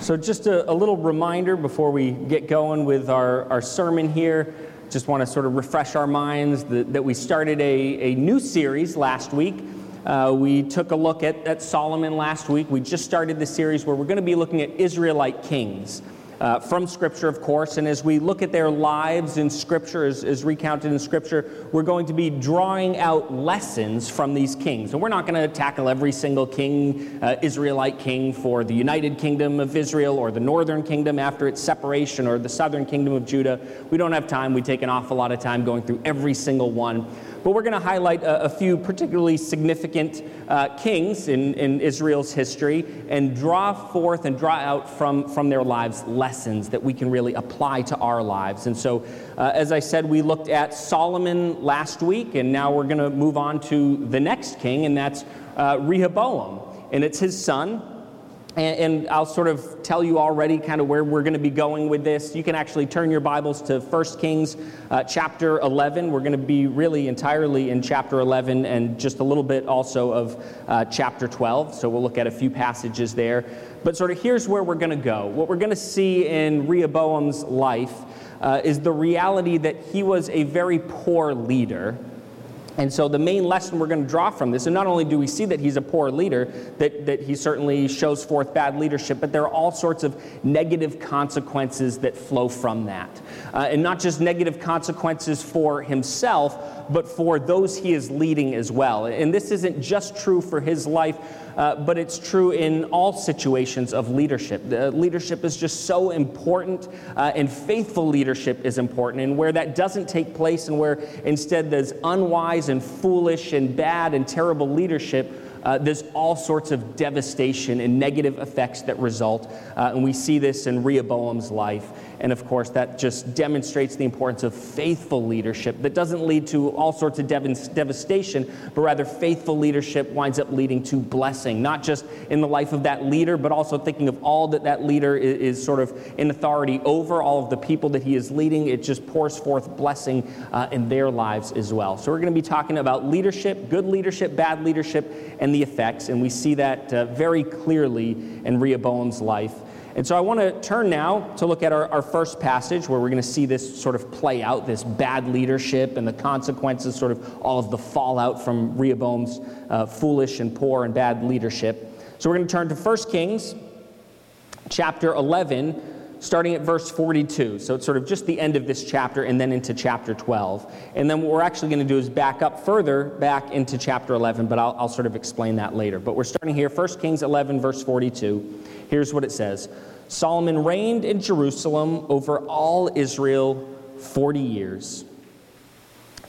So, just a, a, little reminder before we get going with our, our sermon here. Just want to sort of refresh our minds that, that we started a, a new series last week. Uh, we took a look at, at Solomon last week. We just started the series where we're going to be looking at Israelite kings uh, from Scripture, of course. And as we look at their lives in Scripture, as, as recounted in Scripture, we're going to be drawing out lessons from these kings. And we're not going to tackle every single king, uh, Israelite king for the United Kingdom of Israel or the Northern Kingdom after its separation or the Southern Kingdom of Judah. We don't have time. We take an awful lot of time going through every single one. But we're going to highlight a, a, few particularly significant uh, kings in, in Israel's history and draw forth and draw out from, from their lives lessons that we can really apply to our lives. And so, uh, as I said, we looked at Solomon last week, and now we're going to move on to the next king, and that's uh, Rehoboam. And it's his son, and, and, I'll sort of tell you already kind of where we're going to be going with this. You can actually turn your Bibles to 1 Kings uh, chapter 11. We're going to be really entirely in chapter 11 and just a little bit also of uh, chapter 12. So we'll look at a few passages there. But sort of here's where we're going to go. What we're going to see in Rehoboam's life uh, is the reality that he was a very poor leader and so the main lesson we're going to draw from this, and not only do we see that he's a poor leader, that, that he certainly shows forth bad leadership, but there are all sorts of negative consequences that flow from that. Uh, and not just negative consequences for himself, but for those he is leading as well. And this isn't just true for his life, uh, but it's true in all situations of leadership. The leadership is just so important, uh, and faithful leadership is important. And where that doesn't take place, and where instead there's unwise and foolish and bad and terrible leadership, uh, there's all sorts of devastation and negative effects that result. Uh, and we see this in Rehoboam's life. And of course, that just demonstrates the importance of faithful leadership that doesn't lead to all sorts of dev- devastation, but rather faithful leadership winds up leading to blessing, not just in the life of that leader, but also thinking of all that that leader is, is sort of in authority over, all of the people that he is leading. It just pours forth blessing uh, in their lives as well. So we're going to be talking about leadership, good leadership, bad leadership, and the effects. And we see that uh, very clearly in Rehoboam's life. And so I want to turn now to look at our, our first passage where we're going to see this sort of play out, this bad leadership and the consequences, sort of all of the fallout from Rehoboam's uh, foolish and poor and bad leadership. So we're going to turn to 1 Kings chapter 11, starting at verse 42. So it's sort of just the end of this chapter and then into chapter 12. And then what we're actually going to do is back up further, back into chapter 11, but I'll, I'll sort of explain that later. But we're starting here, 1 Kings 11, verse 42. Here's what it says Solomon reigned in Jerusalem over all Israel 40 years.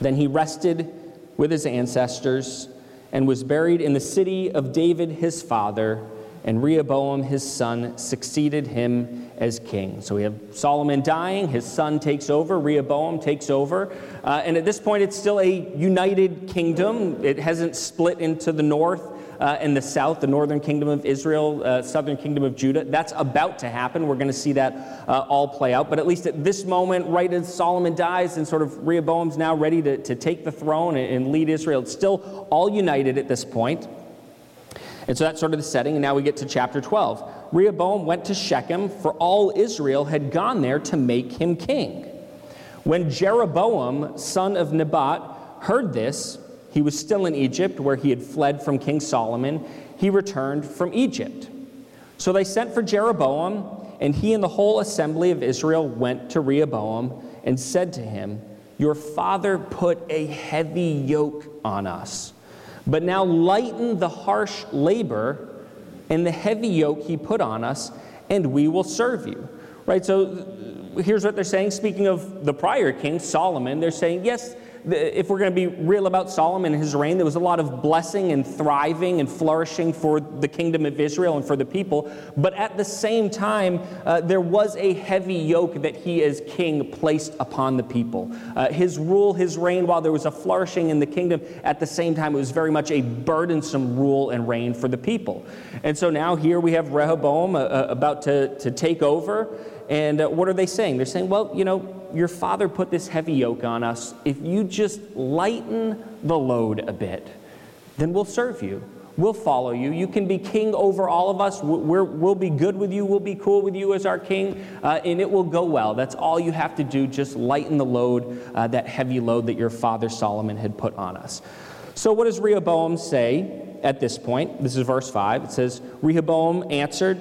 Then he rested with his ancestors and was buried in the city of David his father, and Rehoboam his son succeeded him as king. So we have Solomon dying, his son takes over, Rehoboam takes over, uh, and at this point it's still a united kingdom. It hasn't split into the north uh, in the south, the northern kingdom of Israel, uh, southern kingdom of Judah. That's about to happen. We're going to see that uh, all play out. But at least at this moment, right as Solomon dies and sort of Rehoboam's now ready to, to take the throne and, and lead Israel, it's still all united at this point. And so that's sort of the setting. And now we get to chapter 12. Rehoboam went to Shechem, for all Israel had gone there to make him king. When Jeroboam, son of Nebat, heard this, he was still in Egypt, where he had fled from King Solomon. He returned from Egypt. So they sent for Jeroboam, and he and the whole assembly of Israel went to Rehoboam and said to him, Your father put a heavy yoke on us, but now lighten the harsh labor and the heavy yoke he put on us, and we will serve you. Right? So here's what they're saying. Speaking of the prior king, Solomon, they're saying, Yes, if we're going to be real about Solomon and his reign, there was a lot of blessing and thriving and flourishing for the kingdom of Israel and for the people. But at the same time, uh, there was a heavy yoke that he, as king, placed upon the people. Uh, his rule, his reign, while there was a flourishing in the kingdom, at the same time, it was very much a burdensome rule and reign for the people. And so now here we have Rehoboam uh, uh about to, to take over. And uh, what are they saying? They're saying, well, you know, your father put this heavy yoke on us. If you just lighten the load a bit, then we'll serve you. We'll follow you. You can be king over all of us. we will be good with you. We'll be cool with you as our king, uh, and it will go well. That's all you have to do. Just lighten the load, uh, that heavy load that your father Solomon had put on us. So, what does Rehoboam say at this point? This is verse 5. It says, Rehoboam answered,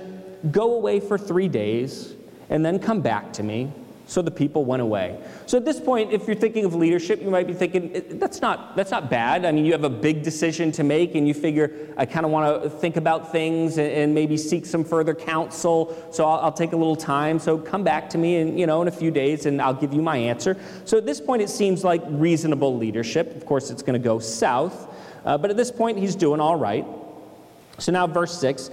Go away for three days, and then come back to me. So the people went away. So at this point, if you're thinking of leadership, you might be thinking, that's not, that's not bad. I mean, you have a big decision to make, and you figure, I kind of want to think about things and, and, maybe seek some further counsel. So I'll, I'll, take a little time. So come back to me in, you know, in a few days, and I'll give you my answer. So at this point, it seems like reasonable leadership. Of course, it's going to go south. Uh, but at this point, he's doing all right. So now, verse 6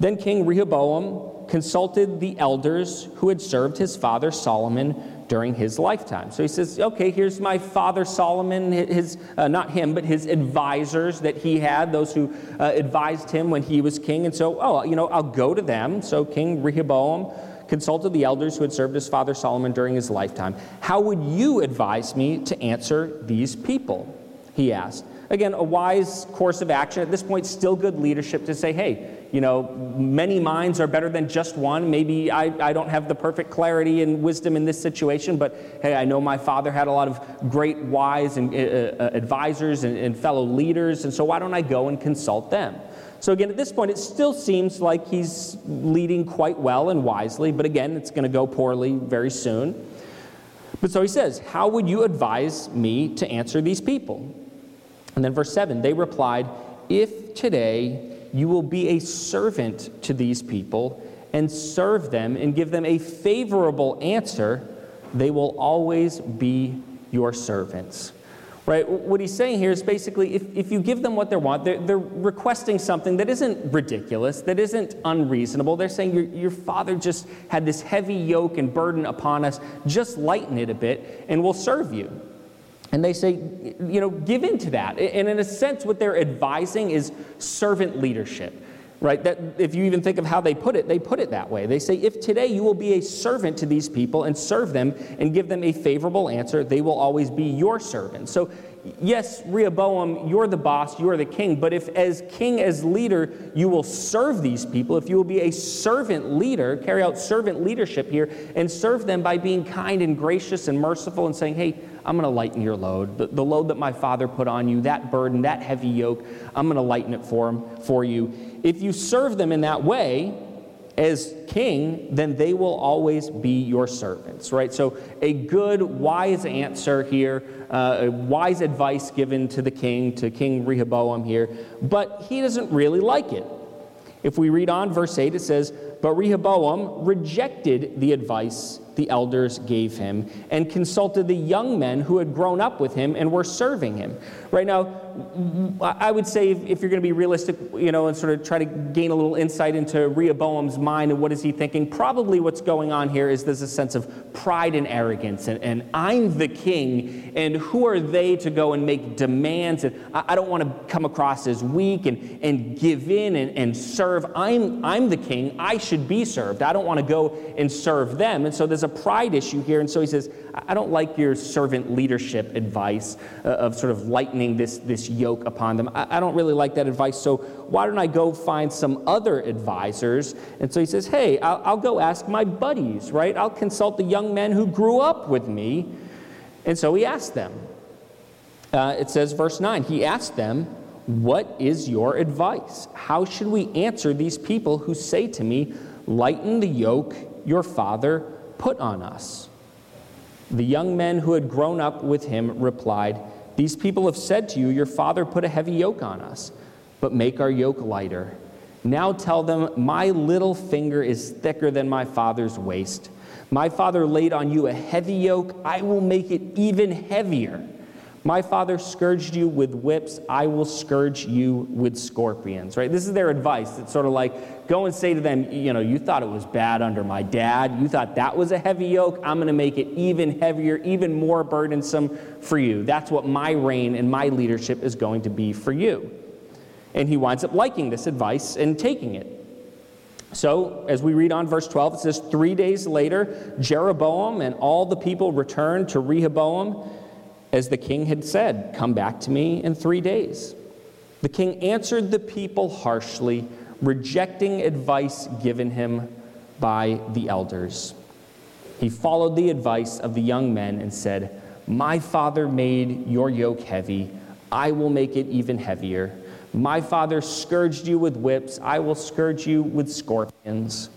Then King Rehoboam consulted the elders who had served his father Solomon during his lifetime. So he says, okay, here's my father Solomon, his, uh, not him, but his advisors that he had, those who uh, advised him when he was king. And so, oh, you know, I'll go to them. So King Rehoboam consulted the elders who had served his father Solomon during his lifetime. How would you advise me to answer these people? He asked. Again, a wise course of action. At this point, still good leadership to say, hey, you know, many minds are better than just one. Maybe I, I don't have the perfect clarity and wisdom in this situation, but hey, I know my father had a lot of great wise and uh, uh, advisors and, and fellow leaders, and so why don't I go and consult them? So, again, at this point, it still seems like he's leading quite well and wisely, but again, it's going to go poorly very soon. But so he says, How would you advise me to answer these people? And then verse 7 they replied, If today you will be a servant to these people and serve them and give them a favorable answer, they will always be your servants. Right? What he's saying here is basically if, if you give them what they want, they're, they're requesting something that isn't ridiculous, that isn't unreasonable. They're saying, your, your father just had this heavy yoke and burden upon us, just lighten it a bit, and we'll serve you. And they say, you know, give in to that. And in a sense, what they're advising is servant leadership, right? That if you even think of how they put it, they put it that way. They say, if today you will be a servant to these people and serve them and give them a favorable answer, they will always be your servant. So yes, Rehoboam, you're the boss, you're the king, but if as king, as leader, you will serve these people, if you will be a servant leader, carry out servant leadership here, and serve them by being kind and gracious and merciful and saying, hey, I'm going to lighten your load. The, the, load that my father put on you, that burden, that heavy yoke, I'm going to lighten it for, him, for you. If you serve them in that way, as king, then they will always be your servants, right? So, a good, wise answer here, uh, wise advice given to the king, to King Rehoboam here, but he doesn't really like it. If we read on, verse 8, it says, But Rehoboam rejected the advice the elders gave him and consulted the young men who had grown up with him and were serving him. Right now, I would say if, if, you're going to be realistic, you know, and sort of try to gain a little insight into Rehoboam's mind and what is he thinking, probably what's going on here is there's a sense of pride and arrogance, and, and I'm the king, and who are they to go and make demands? And I, I don't want to come across as weak and, and give in and, and serve. I'm, I'm the king. I should be served. I don't want to go and serve them. And so there's a pride issue here. And so he says, I don't like your servant leadership advice uh, of sort of lightening this, this yoke upon them. I, I don't really like that advice, so why don't I go find some other advisors? And so he says, Hey, I'll, I'll go ask my buddies, right? I'll consult the young men who grew up with me. And so he asked them. Uh, it says, verse 9, he asked them, What is your advice? How should we answer these people who say to me, Lighten the yoke your father put on us? The young men who had grown up with him replied, These people have said to you, Your father put a heavy yoke on us, but make our yoke lighter. Now tell them, My little finger is thicker than my father's waist. My father laid on you a heavy yoke, I will make it even heavier. My father scourged you with whips, I will scourge you with scorpions. Right? This is their advice. It's sort of like go and say to them, you know, you thought it was bad under my dad. You thought that was a heavy yoke. I'm going to make it even heavier, even more burdensome for you. That's what my reign and my leadership is going to be for you. And he winds up liking this advice and taking it. So, as we read on verse 12, it says, Three days later, Jeroboam and all the people returned to Rehoboam as the king had said, Come back to me in three days. The king answered the people harshly, rejecting advice given him by the elders. He followed the advice of the young men and said, My father made your yoke heavy. I will make it even heavier. My father scourged you with whips. I will scourge you with scorpions.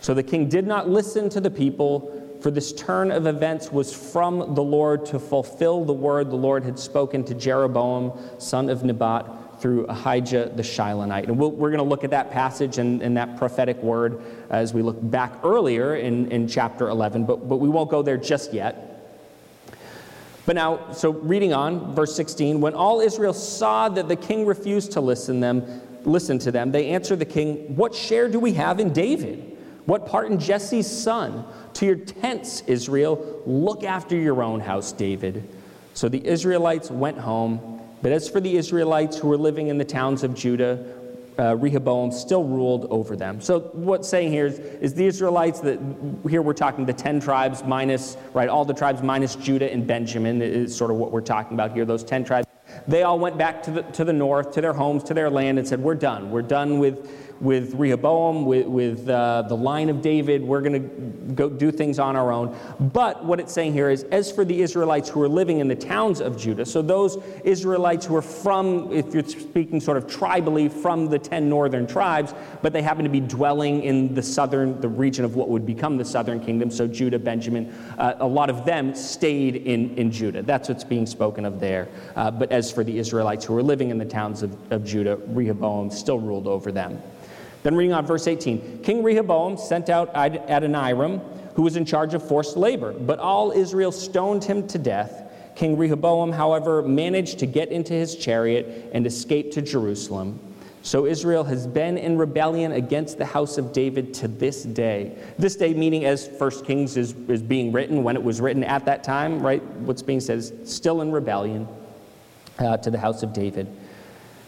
So the king did not listen to the people, for this turn of events was from the Lord to fulfill the word the Lord had spoken to Jeroboam, son of Nebat through Ahijah the Shilonite. And we we are going to look at that passage and, and, that prophetic word as we look back earlier in, in chapter 11, but, but we won't go there just yet. But now, so reading on, verse 16, when all Israel saw that the king refused to listen them, listen to them, they answered the king, What share do we have in David? What part in Jesse's son? To your tents, Israel, look after your own house, David. So the Israelites went home but as for the Israelites who were living in the towns of Judah, uh, Rehoboam still ruled over them. So what's saying here is, is, the Israelites that here we're talking the 10 tribes minus, right, all the tribes minus Judah and Benjamin is sort of what we're talking about here, those 10 tribes. They all went back to the, to the north, to their homes, to their land, and said, We're done. We're done with with Rehoboam, with, with uh, the line of David. We're going to go do things on our own. But what it's saying here is, as for the Israelites who are living in the towns of Judah, so those Israelites who are from, if you're speaking sort of tribally, from the 10 northern tribes, but they happen to be dwelling in the southern, the region of what would become the southern kingdom, so Judah, Benjamin, uh, a lot of them stayed in, in Judah. That's what's being spoken of there. Uh, but as for the Israelites who are living in the towns of, of Judah, Rehoboam still ruled over them. Then reading on verse 18 King Rehoboam sent out Adoniram, who was in charge of forced labor, but all Israel stoned him to death. King Rehoboam, however, managed to get into his chariot and escape to Jerusalem. So Israel has been in rebellion against the house of David to this day. This day, meaning as First Kings is, is being written, when it was written at that time, right? What's being said is still in rebellion uh, to the house of David.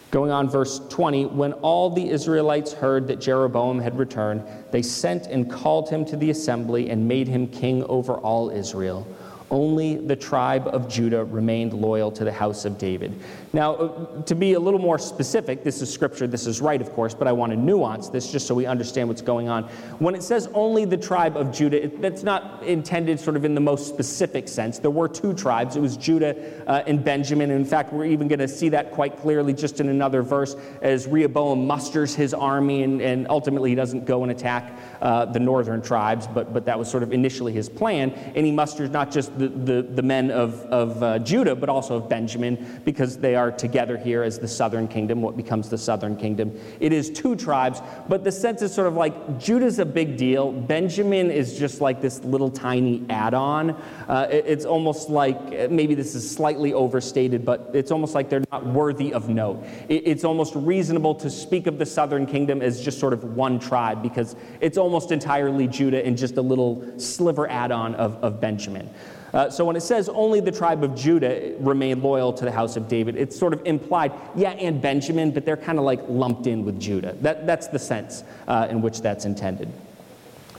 Going on, verse 20, when all the Israelites heard that Jeroboam had returned, they sent and called him to the assembly and made him king over all Israel. Only the tribe of Judah remained loyal to the house of David. Now, uh, to be a little more specific, this is scripture, this is right, of course, but I want to nuance this just so we understand what's going on. When it says only the tribe of Judah, it, that's not intended sort of in the most specific sense. There were two tribes, it was Judah uh, and Benjamin. And in fact, we're even going to see that quite clearly just in another verse as Rehoboam musters his army and, and ultimately he doesn't go and attack uh, the northern tribes, but, but that was sort of initially his plan. And he musters not just the, the, the men of, of uh, Judah, but also of Benjamin, because they are together here as the southern kingdom, what becomes the southern kingdom. It is two tribes, but the sense is sort of like Judah's a big deal. Benjamin is just like this little tiny add on. Uh, it, it's almost like maybe this is slightly overstated, but it's almost like they're not worthy of note. It, it's almost reasonable to speak of the southern kingdom as just sort of one tribe because it's almost entirely Judah and just a little sliver add on of, of Benjamin. Uh, so when it says only the tribe of Judah remained loyal to the house of David, it's sort of implied, yeah, and Benjamin, but they're kind of like lumped in with Judah. That, that's the sense uh, in which that's intended.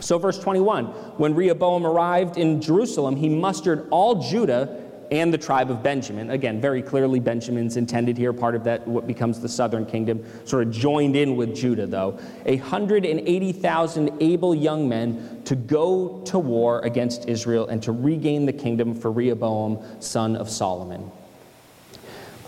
So, verse 21 when Rehoboam arrived in Jerusalem, he mustered all Judah and the tribe of Benjamin. Again, very clearly, Benjamin's intended here, part of that, what becomes the southern kingdom, sort of joined in with Judah, though. 180,000 able young men to go to war against Israel and to regain the kingdom for Rehoboam, son of Solomon.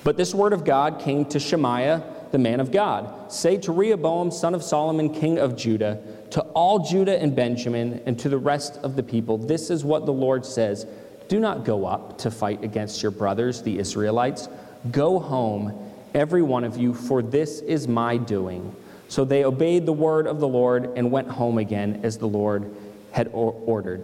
But this word of God came to Shemaiah, the man of God Say to Rehoboam, son of Solomon, king of Judah, to all Judah and Benjamin, and to the rest of the people, this is what the Lord says. Do not go up to fight against your brothers, the Israelites. Go home, every one of you, for this is my doing. So they obeyed the word of the Lord and went home again as the Lord had ordered.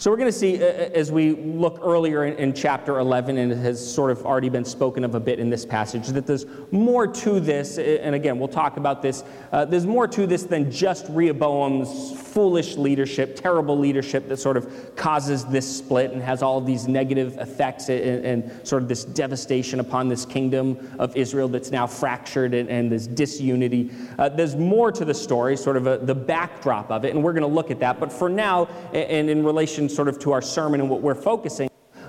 So we're going to see, as we look earlier in, in, chapter 11, and it has sort of already been spoken of a bit in this passage, that there's more to this, and again, we'll talk about this. Uh, there's more to this than just Rehoboam's foolish leadership, terrible leadership that sort of causes this split and has all of these negative effects and, and sort of this devastation upon this kingdom of Israel that's now fractured and, and this disunity. Uh, there's more to the story, sort of a, the backdrop of it, and we're going to look at that. But for now, and in relation sort of to our sermon and what we're focusing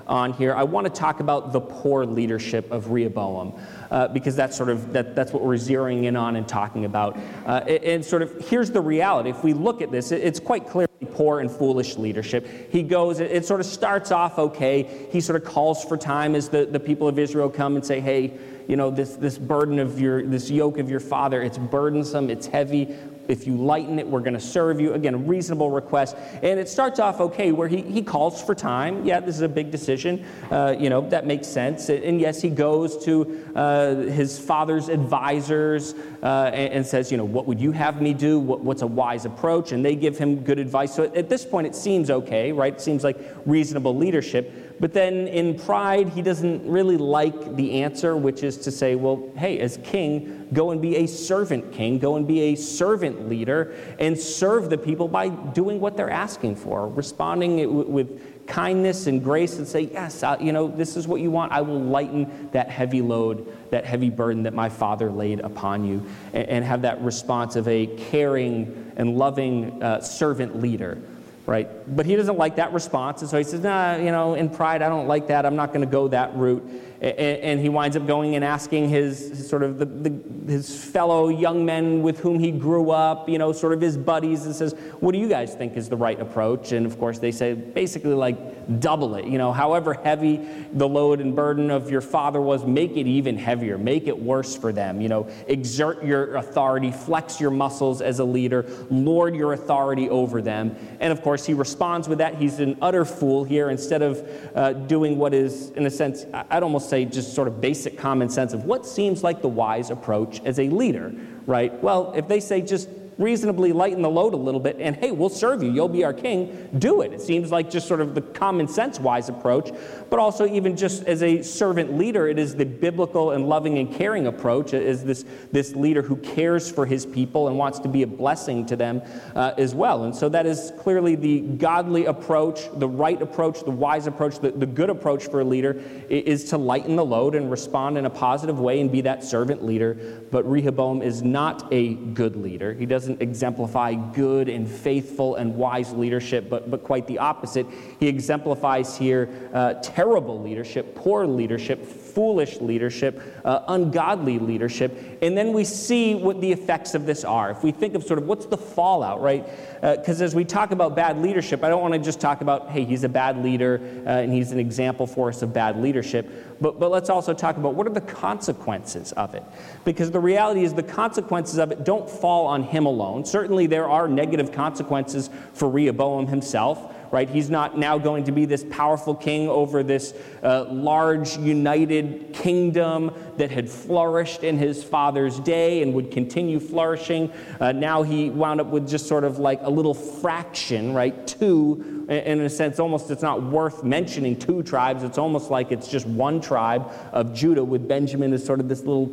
on here, I want to talk about the poor leadership of Rehoboam. Uh, because that's sort of that, that's what we're zeroing in on and talking about. Uh, and, sort of here's the reality. If we look at this, it, it's quite clearly poor and foolish leadership. He goes. It, it, sort of starts off okay. He sort of calls for time as the, the people of Israel come and say, "Hey, you know this this burden of your this yoke of your father. It's burdensome. It's heavy if you lighten it, we're going to serve you. Again, a reasonable request. And it starts off okay, where he, he calls for time. Yeah, this is a big decision. Uh, you know, that makes sense. And yes, he goes to uh, his father's advisors uh, and, and, says, you know, what would you have me do? What, what's a wise approach? And they give him good advice. So at this point, it seems okay, right? It seems like reasonable leadership. But then in pride, he doesn't really like the answer, which is to say, well, hey, as king, go and be a servant king, go and be a servant leader, and serve the people by doing what they're asking for, responding with kindness and grace, and say, yes, uh, you know, this is what you want. I will lighten that heavy load, that heavy burden that my father laid upon you, and, and have that response of a caring and loving uh, servant leader right? But he doesn't like that response. And so he says, nah, you know, in pride, I don't like that. I'm not going to go that route and, he winds up going and asking his, sort of the, the, his fellow young men with whom he grew up, you know, sort of his buddies, and says, "What do you guys think is the right approach?" And of course, they say basically like double it. You know, however heavy the load and burden of your father was, make it even heavier, make it worse for them. You know, exert your authority, flex your muscles as a leader, lord your authority over them. And of course, he responds with that. He's an utter fool here. Instead of uh, doing what is, in a sense, I'd almost say just sort of basic common sense of what seems like the wise approach as a leader, right? Well, if they say just reasonably lighten the load a little bit and hey, we'll serve you, you'll be our king, do it. It seems like just sort of the common sense wise approach, but also even just as a servant leader, it is the biblical and loving and caring approach, is this, this leader who cares for his people and wants to be a blessing to them uh, as well. And so that is clearly the godly approach, the right approach, the wise approach, the, the good approach for a leader is to lighten the load and respond in a positive way and be that servant leader. But Rehoboam is not a good leader. He doesn't doesn't exemplify good and faithful and wise leadership, but, but quite the opposite. He exemplifies here uh, terrible leadership, poor leadership, foolish leadership, uh, ungodly leadership. And then we see what the effects of this are. If we think of sort of what's the fallout, right? Because uh, as we talk about bad leadership, I don't want to just talk about, hey, he's a bad leader uh, and he's an example for us of bad leadership. But, but let's also talk about what are the consequences of it. Because the reality is the consequences of it don't fall on him alone. Certainly there are negative consequences for Rehoboam himself right? He's not now going to be this powerful king over this uh, large, united kingdom that had flourished in his father's day and would continue flourishing. Uh, now he wound up with just sort of like a little fraction, right? Two in a sense, almost it's not worth mentioning two tribes. It's almost like it's just one tribe of Judah with Benjamin as sort of this little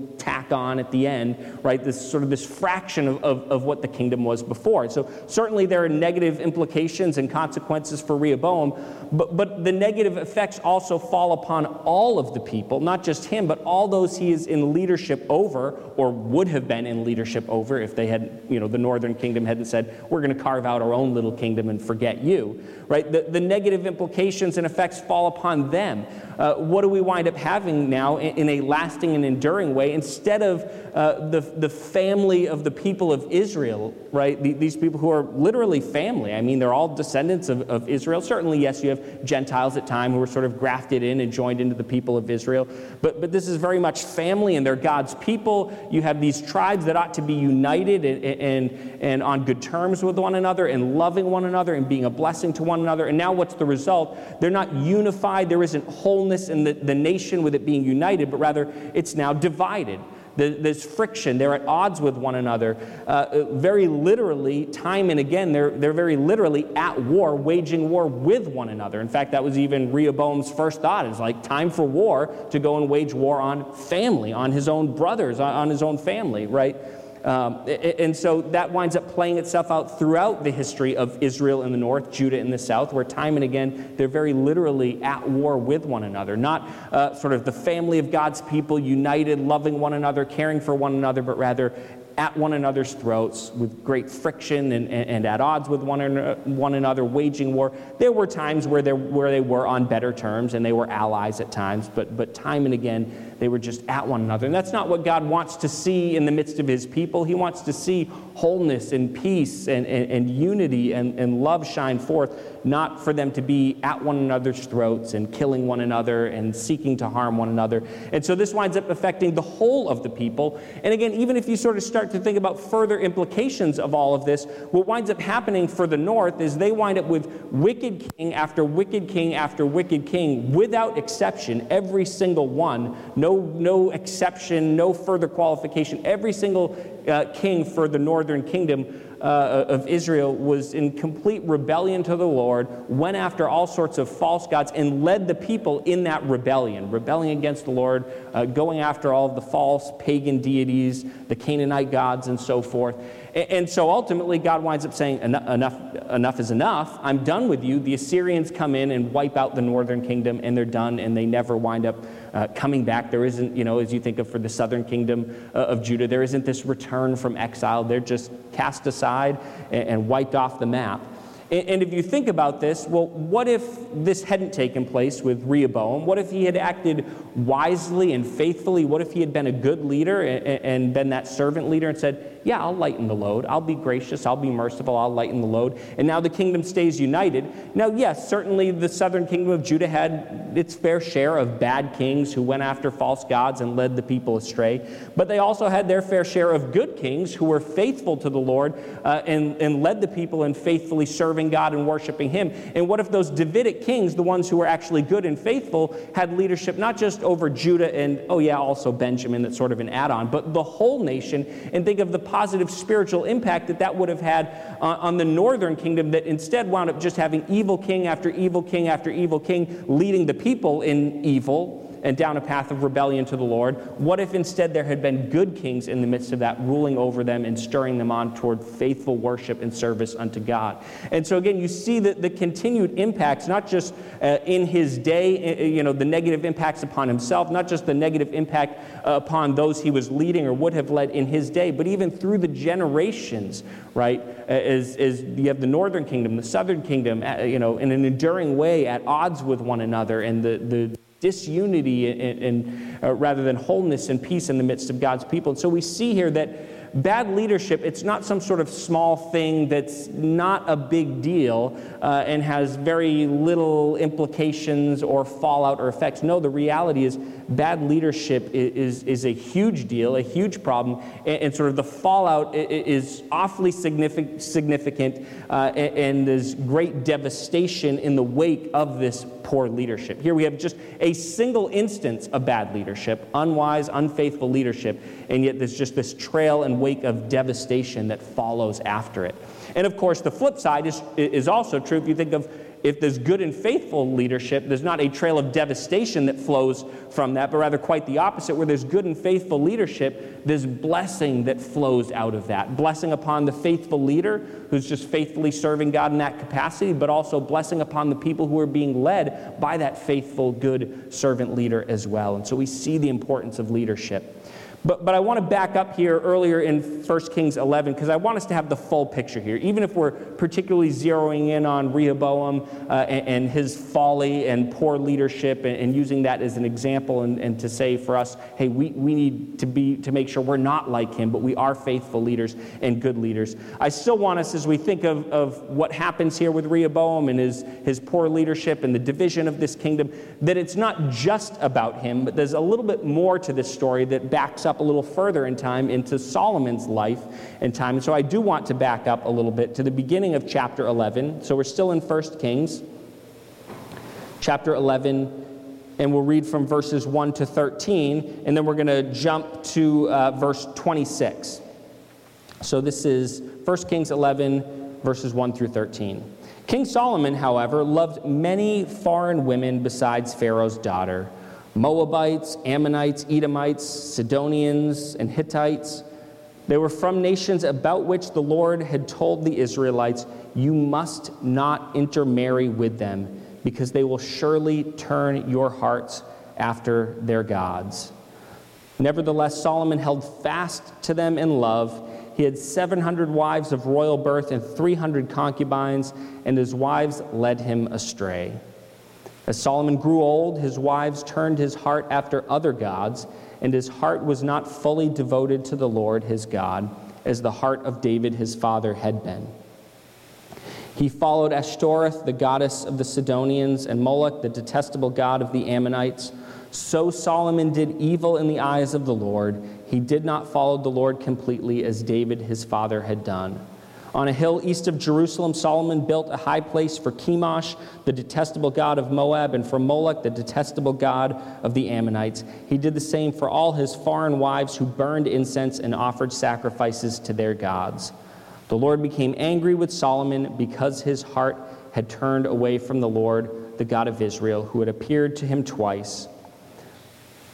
tack on at the end, right? This sort of this fraction of, of, of what the kingdom was before. So certainly there are negative implications and consequences for Rehoboam, but, but the negative effects also fall upon all of the people, not just him, but all those he is in leadership over or would have been in leadership over if they had, you know, the northern kingdom hadn't said, we're going to carve out our own little kingdom and forget you, right? The, the negative implications and effects fall upon them. Uh, what do we wind up having now in, in a lasting and enduring way instead of uh, the, the family of the people of Israel, right? The, these people who are literally family. I mean, they're all descendants of, of Israel. Certainly, yes, you have Gentiles at time who were sort of grafted in and joined into the people of Israel. But, but this is very much family and they're God's people. You have these tribes that ought to be united and, and, and on good terms with one another and loving one another and being a blessing to one another. And now what's the result? They're not unified. There isn't wholeness in the, the nation with it being united, but rather it's now divided. There's friction. They're at odds with one another. Uh, very literally, time and again, they're, they're very literally at war, waging war with one another. In fact, that was even Rehoboam's first thought is like time for war to go and wage war on family, on his own brothers, on his own family, right? Um, and so that winds up playing itself out throughout the history of Israel in the north, Judah in the south, where time and again they're very literally at war with one another. Not uh, sort of the family of God's people, united, loving one another, caring for one another, but rather at one another's throats with great friction and, and, and at odds with one, one another, waging war. There were times where, where they were on better terms and they were allies at times, but, but time and again, they were just at one another. And that's not what God wants to see in the midst of his people. He wants to see wholeness and peace and, and, and unity and, and love shine forth, not for them to be at one another's throats and killing one another and seeking to harm one another. And so this winds up affecting the whole of the people. And again, even if you sort of start to think about further implications of all of this, what winds up happening for the north is they wind up with wicked king after wicked king after wicked king, without exception, every single one. No no, no exception, no further qualification. Every single uh, king for the northern kingdom uh, of Israel was in complete rebellion to the Lord, went after all sorts of false gods, and led the people in that rebellion, rebelling against the Lord, uh, going after all of the false pagan deities, the Canaanite gods, and so forth. And so ultimately, God winds up saying, enough, enough is enough. I'm done with you. The Assyrians come in and wipe out the northern kingdom, and they're done, and they never wind up uh, coming back. There isn't, you know, as you think of for the southern kingdom uh, of Judah, there isn't this return from exile. They're just cast aside and, and wiped off the map. And if you think about this, well, what if this hadn't taken place with Rehoboam? What if he had acted wisely and faithfully? What if he had been a good leader and been that servant leader and said, yeah, I'll lighten the load. I'll be gracious. I'll be merciful. I'll lighten the load. And now the kingdom stays united. Now, yes, certainly the southern kingdom of Judah had its fair share of bad kings who went after false gods and led the people astray. But they also had their fair share of good kings who were faithful to the Lord uh, and, and led the people in faithfully serving God and worshiping Him. And what if those Davidic kings, the ones who were actually good and faithful, had leadership not just over Judah and, oh yeah, also Benjamin, that's sort of an add on, but the whole nation? And think of the positive spiritual impact that that would have had on, on the northern kingdom that instead wound up just having evil king after evil king after evil king leading the people in evil and down a path of rebellion to the Lord? What if instead there had been good kings in the midst of that, ruling over them and stirring them on toward faithful worship and service unto God? And so again, you see that the continued impacts, not just uh, in his day, uh, you know, the negative impacts upon himself, not just the negative impact uh, upon those he was leading or would have led in his day, but even through the generations, right? As, as you have the northern kingdom, the southern kingdom, uh, you know, in an enduring way at odds with one another, and the, the disunity and, and uh, rather than wholeness and peace in the midst of God's people. And so we see here that bad leadership, it's not some sort of small thing that's not a big deal uh, and has very little implications or fallout or effects. No, the reality is bad leadership is, is a huge deal, a huge problem, and, and sort of the fallout is awfully significant, significant uh, and, and there's great devastation in the wake of this poor leadership. Here we have just a single instance of bad leadership, unwise, unfaithful leadership, and yet there's just this trail and wake of devastation that follows after it. And of course, the flip side is, is also true if you think of if there's good and faithful leadership, there's not a trail of devastation that flows from that, but rather quite the opposite. Where there's good and faithful leadership, there's blessing that flows out of that. Blessing upon the faithful leader who's just faithfully serving God in that capacity, but also blessing upon the people who are being led by that faithful, good servant leader as well. And so we see the importance of leadership. But, but I want to back up here earlier in 1 Kings 11 because I want us to have the full picture here. Even if we're particularly zeroing in on Rehoboam uh, and, and, his folly and poor leadership and, and, using that as an example and, and to say for us, hey, we, we need to, be, to make sure we're not like him, but we are faithful leaders and good leaders. I still want us, as we think of, of what happens here with Rehoboam and his, his poor leadership and the division of this kingdom, that it's not just about him, but there's a little bit more to this story that backs up up a little further in time into Solomon's life and time. And so I do want to back up a little bit to the beginning of chapter 11. So we're still in 1 Kings, chapter 11 and we'll read from verses 1 to 13, and then we're going to jump to uh, verse 26. So this is 1 Kings 11, verses 1 through 13. King Solomon, however, loved many foreign women besides Pharaoh's daughter Moabites, Ammonites, Edomites, Sidonians, and Hittites. They were from nations about which the Lord had told the Israelites, You must not intermarry with them, because they will surely turn your hearts after their gods. Nevertheless, Solomon held fast to them in love. He had 700 wives of royal birth and 300 concubines, and his wives led him astray. As Solomon grew old, his wives turned his heart after other gods, and his heart was not fully devoted to the Lord his God, as the heart of David his father had been. He followed Ashtoreth, the goddess of the Sidonians, and Moloch, the detestable god of the Ammonites. So Solomon did evil in the eyes of the Lord. He did not follow the Lord completely as David his father had done. On a hill east of Jerusalem, Solomon built a high place for Chemosh, the detestable god of Moab, and for Moloch, the detestable god of the Ammonites. He did the same for all his foreign wives who burned incense and offered sacrifices to their gods. The Lord became angry with Solomon because his heart had turned away from the Lord, the God of Israel, who had appeared to him twice.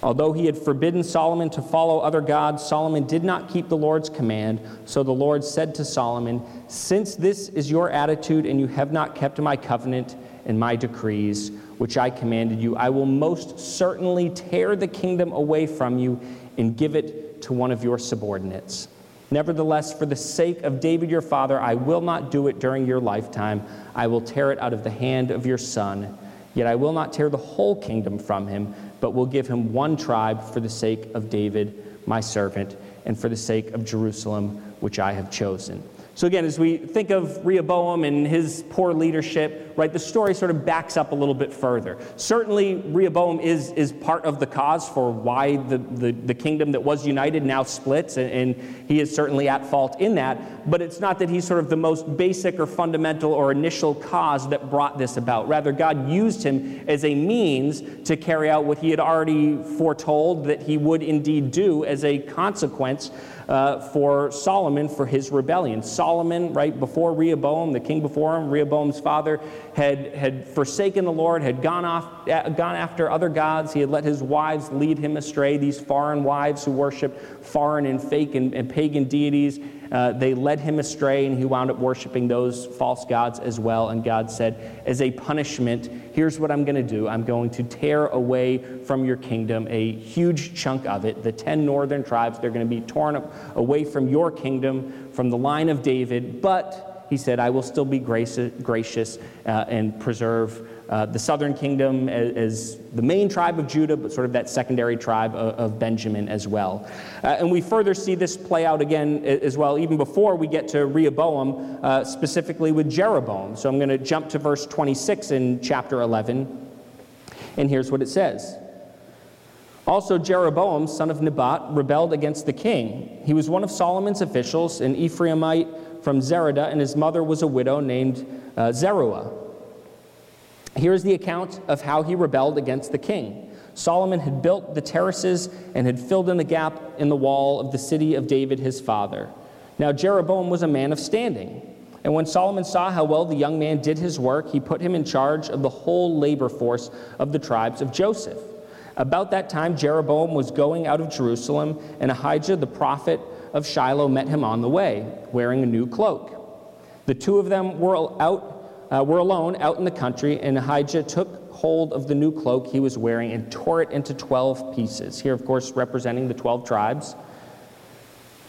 Although he had forbidden Solomon to follow other gods, Solomon did not keep the Lord's command. So the Lord said to Solomon, Since this is your attitude and you have not kept my covenant and my decrees, which I commanded you, I will most certainly tear the kingdom away from you and give it to one of your subordinates. Nevertheless, for the sake of David your father, I will not do it during your lifetime. I will tear it out of the hand of your son. Yet I will not tear the whole kingdom from him but will give him one tribe for the sake of David, my servant, and for the sake of Jerusalem, which I have chosen. So, again, as we think of Rehoboam and his poor leadership, right, the story sort of backs up a little bit further. Certainly, Rehoboam is, is part of the cause for why the, the, the kingdom that was united now splits, and, and he is certainly at fault in that. But it's not that he's sort of the most basic or fundamental or initial cause that brought this about. Rather, God used him as a means to carry out what he had already foretold that he would indeed do as a consequence uh, for Solomon for his rebellion. Solomon, right before Rehoboam, the king before him, Rehoboam's father, had, had forsaken the Lord, had gone, off, gone after other gods. He had let his wives lead him astray, these foreign wives who worship foreign and fake and, and pagan deities. Uh, they led him astray, and he wound up worshiping those false gods as well. And God said, As a punishment, here's what I'm going to do I'm going to tear away from your kingdom a huge chunk of it. The 10 northern tribes, they're going to be torn away from your kingdom, from the line of David. But, he said, I will still be gracious, gracious uh, and preserve uh, the southern kingdom as, as, the main tribe of Judah, but sort of that secondary tribe of, of Benjamin as well. Uh, and we further see this play out again as well, even before we get to Rehoboam, uh, specifically with Jeroboam. So I'm going to jump to verse 26 in chapter 11. And here's what it says. Also, Jeroboam, son of Nebat, rebelled against the king. He was one of Solomon's officials, an Ephraimite from Zereda, and his mother was a widow named uh, Zeruiah. Here's the account of how he rebelled against the king. Solomon had built the terraces and had filled in the gap in the wall of the city of David his father. Now Jeroboam was a man of standing. And when Solomon saw how well the young man did his work, he put him in charge of the whole labor force of the tribes of Joseph. About that time, Jeroboam was going out of Jerusalem, and Ahijah the prophet of Shiloh met him on the way, wearing a new cloak. The two of them were out uh, were alone out in the country, and Ahijah took hold of the new cloak he was wearing and tore it into 12 pieces. Here, of course, representing the 12 tribes.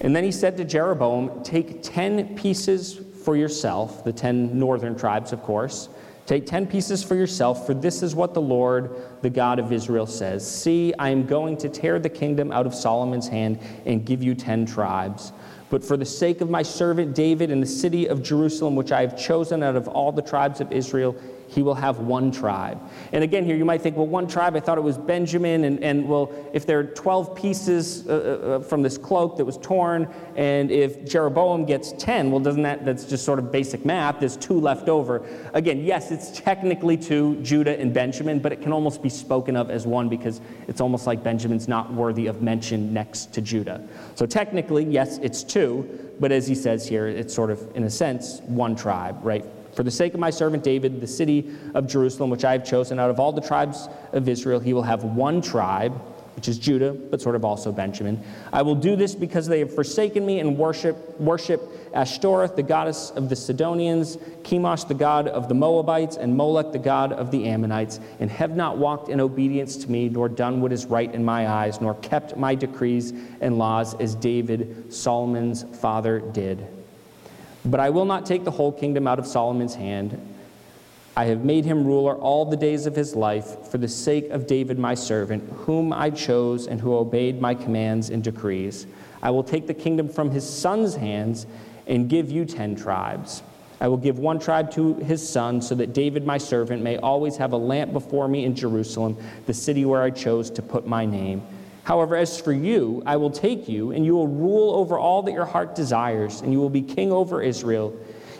And then he said to Jeroboam, Take 10 pieces for yourself, the 10 northern tribes, of course. Take 10 pieces for yourself, for this is what the Lord, the God of Israel, says See, I am going to tear the kingdom out of Solomon's hand and give you 10 tribes. But for the sake of my servant David and the city of Jerusalem, which I have chosen out of all the tribes of Israel, he will have one tribe. And again, here you might think, well, one tribe, I thought it was Benjamin. And, and well, if there are 12 pieces uh, uh, uh, from this cloak that was torn, and if Jeroboam gets 10, well, doesn't that, that's just sort of basic math, there's two left over. Again, yes, it's technically two, Judah and Benjamin, but it can almost be spoken of as one because it's almost like Benjamin's not worthy of mention next to Judah. So technically, yes, it's two, but as he says here, it's sort of, in a sense, one tribe, right? For the sake of my servant David, the city of Jerusalem, which I have chosen out of all the tribes of Israel, he will have one tribe, which is Judah, but sort of also Benjamin. I will do this because they have forsaken me and worship, worship Ashtoreth, the goddess of the Sidonians, Chemosh, the god of the Moabites, and Molech, the god of the Ammonites, and have not walked in obedience to me, nor done what is right in my eyes, nor kept my decrees and laws as David, Solomon's father, did. But I will not take the whole kingdom out of Solomon's hand. I have made him ruler all the days of his life for the sake of David my servant, whom I chose and who obeyed my commands and decrees. I will take the kingdom from his son's hands and give you ten tribes. I will give one tribe to his son, so that David my servant may always have a lamp before me in Jerusalem, the city where I chose to put my name. However, as for you, I will take you, and you will rule over all that your heart desires, and you will be king over Israel.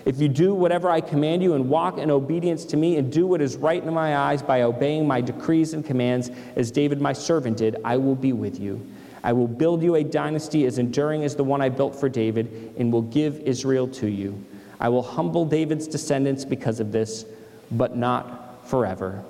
If you do whatever I command you and walk in obedience to me and do what is right in my eyes by obeying my decrees and commands, as David my servant did, I will be with you. I will build you a dynasty as enduring as the one I built for David and will give Israel to you. I will humble David's descendants because of this, but not forever.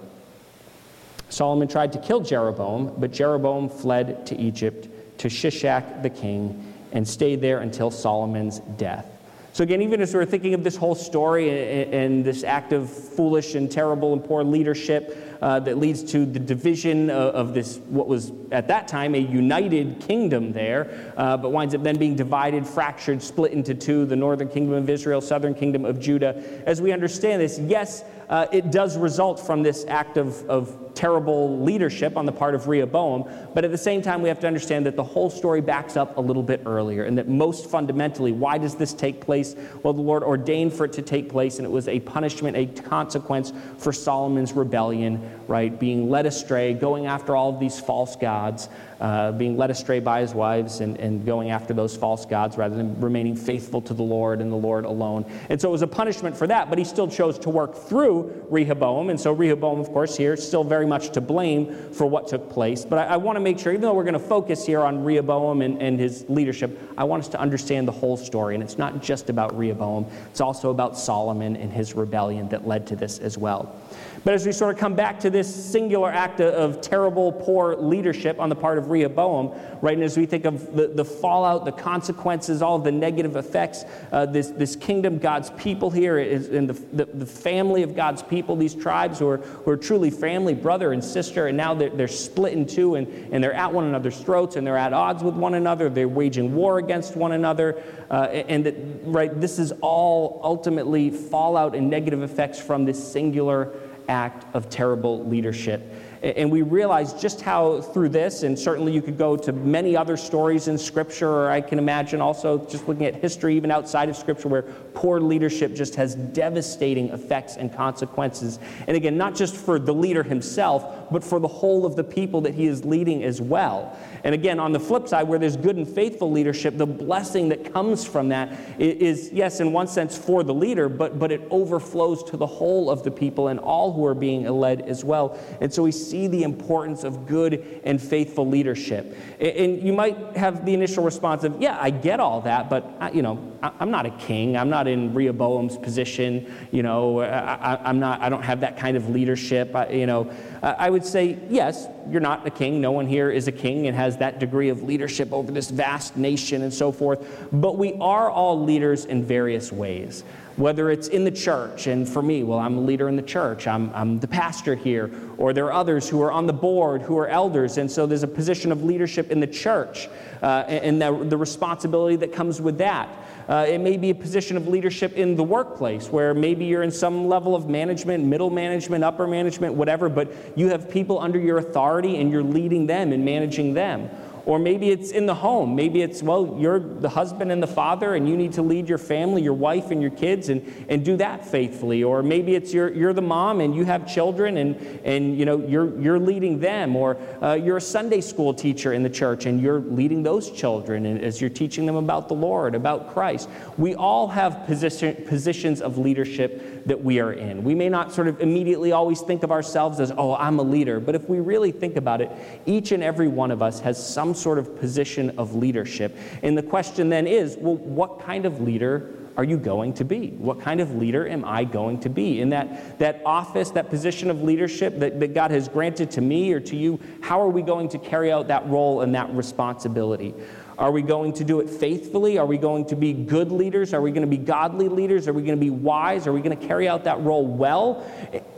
Solomon tried to kill Jeroboam, but Jeroboam fled to Egypt to Shishak the king and stayed there until Solomon's death. So, again, even as we're thinking of this whole story and this act of foolish and terrible and poor leadership uh, that leads to the division of, of, this, what was at that time a united kingdom there, uh, but winds up then being divided, fractured, split into two the northern kingdom of Israel, southern kingdom of Judah. As we understand this, yes, uh, it does result from this act of, of terrible leadership on the part of Rehoboam, but at the same time, we have to understand that the whole story backs up a little bit earlier, and that most fundamentally, why does this take place? Well, the Lord ordained for it to take place, and it was a punishment, a consequence for Solomon's rebellion, right? Being led astray, going after all of these false gods uh, being led astray by his wives and, and going after those false gods rather than remaining faithful to the Lord and the Lord alone. And so it was a punishment for that, but he still chose to work through Rehoboam. And so Rehoboam, of course, here still very much to blame for what took place. But I, I want to make sure, even though we're going to focus here on Rehoboam and, and his leadership, I want us to understand the whole story. And it's not just about Rehoboam, it's also about Solomon and his rebellion that led to this as well. But as we sort of come back to this singular act of terrible, poor leadership on the part of Rehoboam, right, and as we think of the, the fallout, the consequences, all the negative effects, uh, this, this kingdom, God's people here, is in the, the, the, family of God's people, these tribes who are, who are truly family, brother and sister, and now they're, they're split in two and, and they're at one another's throats and they're at odds with one another. They're waging war against one another. Uh, and that, right, this is all ultimately fallout and negative effects from this singular act of terrible leadership. And we realize just how through this, and certainly you could go to many other stories in Scripture, or I can imagine also just looking at history, even outside of Scripture, where poor leadership just has devastating effects and consequences. And again, not just for the leader himself, but for the whole of the people that he is leading as well. And again, on the flip side, where there's good and faithful leadership, the blessing that comes from that is, yes, in one sense for the leader, but, but it overflows to the whole of the people and all who are being led as well. And so we see the importance of good and faithful leadership. And you might have the initial response of, yeah, I get all that, but, you know, I'm not a king. I'm not in Rehoboam's position. You know, I, am not, I don't have that kind of leadership. I, you know, Uh, I would say, yes, you're not a king. No one here is a king. And has that degree of leadership over this vast nation and so forth. But we are all leaders in various ways. Whether it's in the church, and for me, well, I'm a leader in the church, I'm, I'm the pastor here, or there are others who are on the board who are elders, and so there's a position of leadership in the church uh, and the, the responsibility that comes with that. Uh, it may be a position of leadership in the workplace where maybe you're in some level of management, middle management, upper management, whatever, but you have people under your authority and you're leading them and managing them. Or maybe it's in the home. Maybe it's, well, you're the husband and the father, and you need to lead your family, your wife, and your kids, and, and do that faithfully. Or maybe it's you're, you're the mom and you have children, and, and you know, you're, you're leading them. Or uh, you're a Sunday school teacher in the church, and you're leading those children and as you're teaching them about the Lord, about Christ. We all have position, positions of leadership that we are in. We may not sort of immediately always think of ourselves as, oh, I'm a leader. But if we really think about it, each and every one of us has some sort of position of leadership. And the question then is well, what kind of leader are you going to be? What kind of leader am I going to be? In that, that office, that position of leadership that, that God has granted to me or to you, how are we going to carry out that role and that responsibility? Are we going to do it faithfully? Are we going to be good leaders? Are we going to be godly leaders? Are we going to be wise? Are we going to carry out that role well?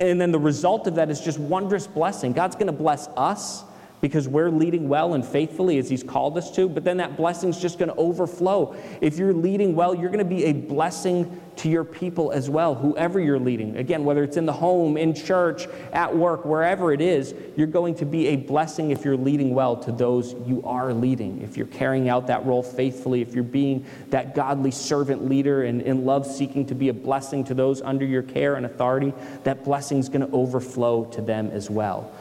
And then the result of that is just wondrous blessing. God's going to bless us because we're leading well and faithfully as He's called us to, but then that blessing's just going to overflow. If you're leading well, you're going to be a blessing to your people as well, whoever you're leading. Again, whether it's in the home, in church, at work, wherever it is, you're going to be a blessing if you're leading well to those you are leading. If you're carrying out that role faithfully, if you're being that godly servant leader and in love seeking to be a blessing to those under your care and authority, that blessing is going to overflow to them as well.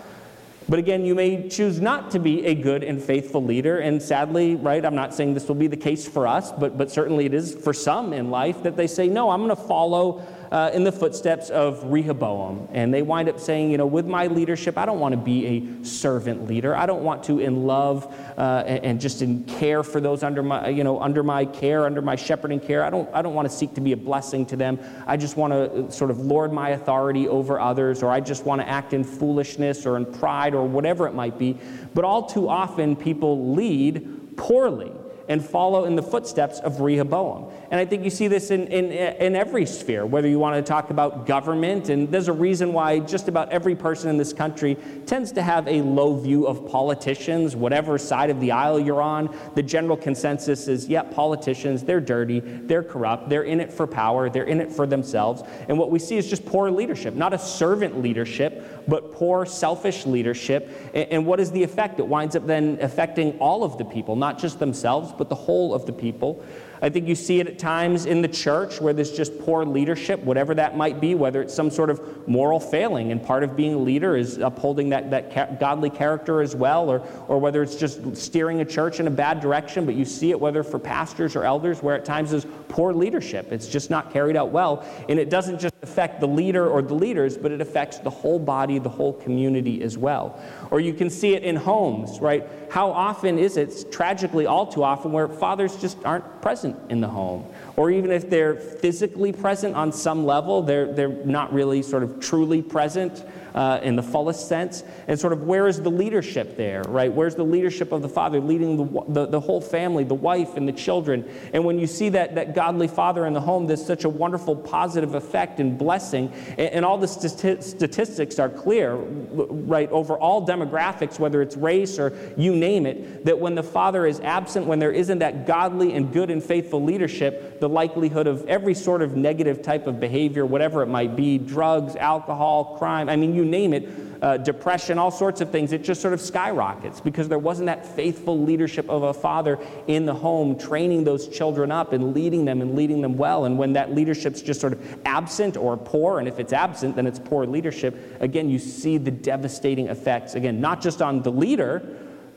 But again, you may choose not to be a good and faithful leader. And sadly, right, I'm not saying this will be the case for us, but, but certainly it is for some in life that they say, no, I'm going to follow uh, in the footsteps of Rehoboam. And they wind up saying, you know, with my leadership, I don't want to be a servant leader. I don't want to, in love uh, and, and, just in care for those under my, you know, under my care, under my shepherding care. I don't, I don't want to seek to be a blessing to them. I just want to sort of lord my authority over others, or I just want to act in foolishness or in pride or whatever it might be. But all too often, people lead poorly and follow in the footsteps of Rehoboam. And I think you see this in, in, in every sphere, whether you want to talk about government, and there's a reason why just about every person in this country tends to have a low view of politicians, whatever side of the aisle you're on. The general consensus is, yeah, politicians, they're dirty, they're corrupt, they're in it for power, they're in it for themselves. And what we see is just poor leadership, not a servant leadership, but poor, selfish leadership. And, and what is the effect? It winds up then affecting all of the people, not just themselves, but the whole of the people. I think you see it at times in the church where there's just poor leadership, whatever that might be, whether it's some sort of moral failing, and part of being a leader is upholding that, that ca- godly character as well, or, or whether it's just steering a church in a bad direction, but you see it whether for pastors or elders where at times there's poor leadership. It's just not carried out well. And it doesn't just affect the leader or the leaders, but it affects the whole body, the whole community as well. Or you can see it in homes, right? How often is it, tragically all too often, where fathers just aren't present in the home? Or even if they're physically present on some level, they're, they're not really sort of truly present uh, in the fullest sense. And sort of where is the leadership there, right? Where's the leadership of the father leading the, the, the, whole family, the wife and the children? And when you see that, that godly father in the home, there's such a wonderful positive effect and blessing. And, and all the st- statistics are clear, right, over all demographics, whether it's race or you name it, that when the father is absent, when there isn't that godly and good and faithful leadership, the likelihood of every sort of negative type of behavior, whatever it might be, drugs, alcohol, crime, I mean, you name it, uh, depression, all sorts of things, it just sort of skyrockets because there wasn't that faithful leadership of a father in the home training those children up and leading them and leading them well. And when that leadership's just sort of absent or poor, and if it's absent, then it's poor leadership, again, you see the devastating effects, again, not just on the leader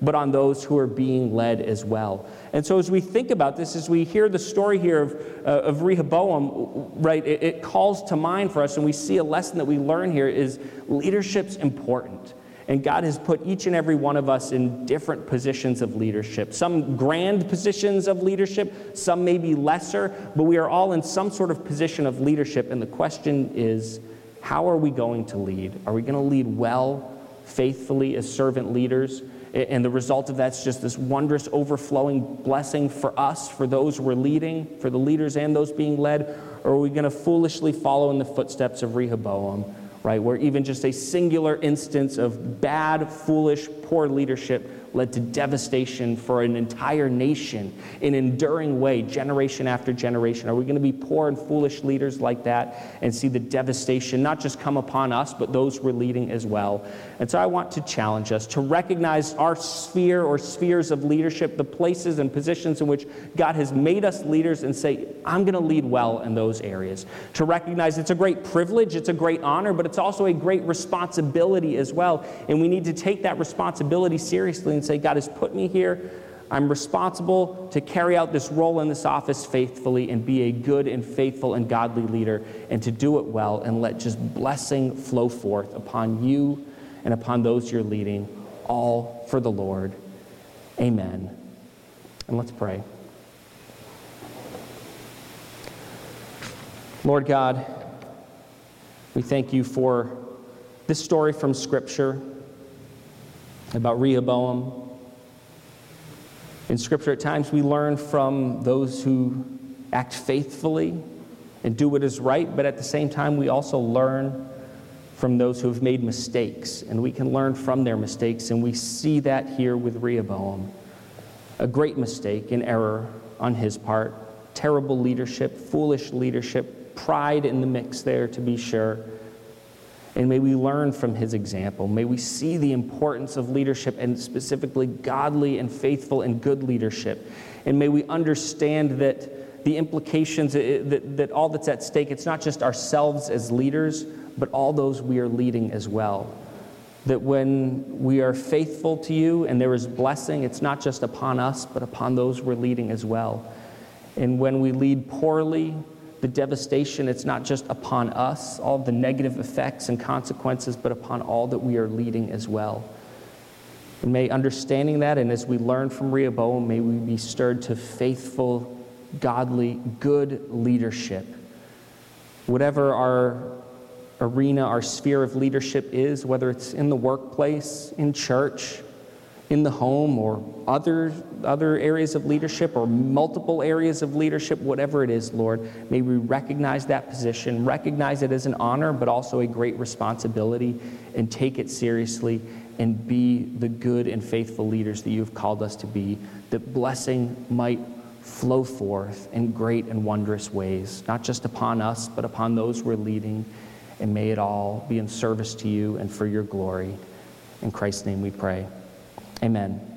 but on those who are being led as well. And so, as we think about this, as we hear the story here of, uh, of Rehoboam, right, it, it calls to mind for us, and we see a lesson that we learn here is leadership's important. And God has put each and every one of us in different positions of leadership. Some grand positions of leadership, some maybe lesser, but we are all in some sort of position of leadership. And the question is, how are we going to lead? Are we going to lead well, faithfully as servant leaders? And the result of that's just this wondrous overflowing blessing for us, for those we're leading, for the leaders and those being led? Or are we going to foolishly follow in the footsteps of Rehoboam, right? Where even just a singular instance of bad, foolish, poor leadership led to devastation for an entire nation in an enduring way, generation after generation? Are we going to be poor and foolish leaders like that and see the devastation not just come upon us, but those we're leading as well? And so I want to challenge us to recognize our sphere or spheres of leadership, the places and positions in which God has made us leaders, and say, I'm going to lead well in those areas. To recognize it's a great privilege, it's a great honor, but it's also a great responsibility as well. And we need to take that responsibility seriously and say, God has put me here. I'm responsible to carry out this role in this office faithfully and be a good and faithful and godly leader and to do it well and let just blessing flow forth upon you and upon those you're leading, all for the Lord. Amen. And let's pray. Lord God, we thank you for this story from Scripture about Rehoboam. In Scripture, at times we learn from those who act faithfully and do what is right, but at the same time, we also learn from those who have made mistakes, and we can learn from their mistakes, and we see that here with Rehoboam. A great mistake, an error on his part, terrible leadership, foolish leadership, pride in the mix there, to be sure. And may we learn from his example. May we see the importance of leadership and specifically godly and faithful and good leadership. And may we understand that the implications, that, that all that's at stake, it's not just ourselves as leaders, but all those we are leading as well. That when we are faithful to you and there is blessing, it's not just upon us, but upon those we're leading as well. And when we lead poorly, the devastation, it's not just upon us, all the negative effects and consequences, but upon all that we are leading as well. And may understanding that, and as we learn from Rehoboam, may we be stirred to faithful, godly, good leadership. Whatever our arena, our sphere of leadership is, whether it's in the workplace, in church, in the home or other, other areas of leadership or multiple areas of leadership, whatever it is, Lord, may we recognize that position, recognize it as an honor, but also a great responsibility, and take it seriously and be the good and faithful leaders that you've called us to be, that blessing might flow forth in great and wondrous ways, not just upon us, but upon those we're leading. And may it all be in service to you and for your glory. In Christ's name we pray. Amen.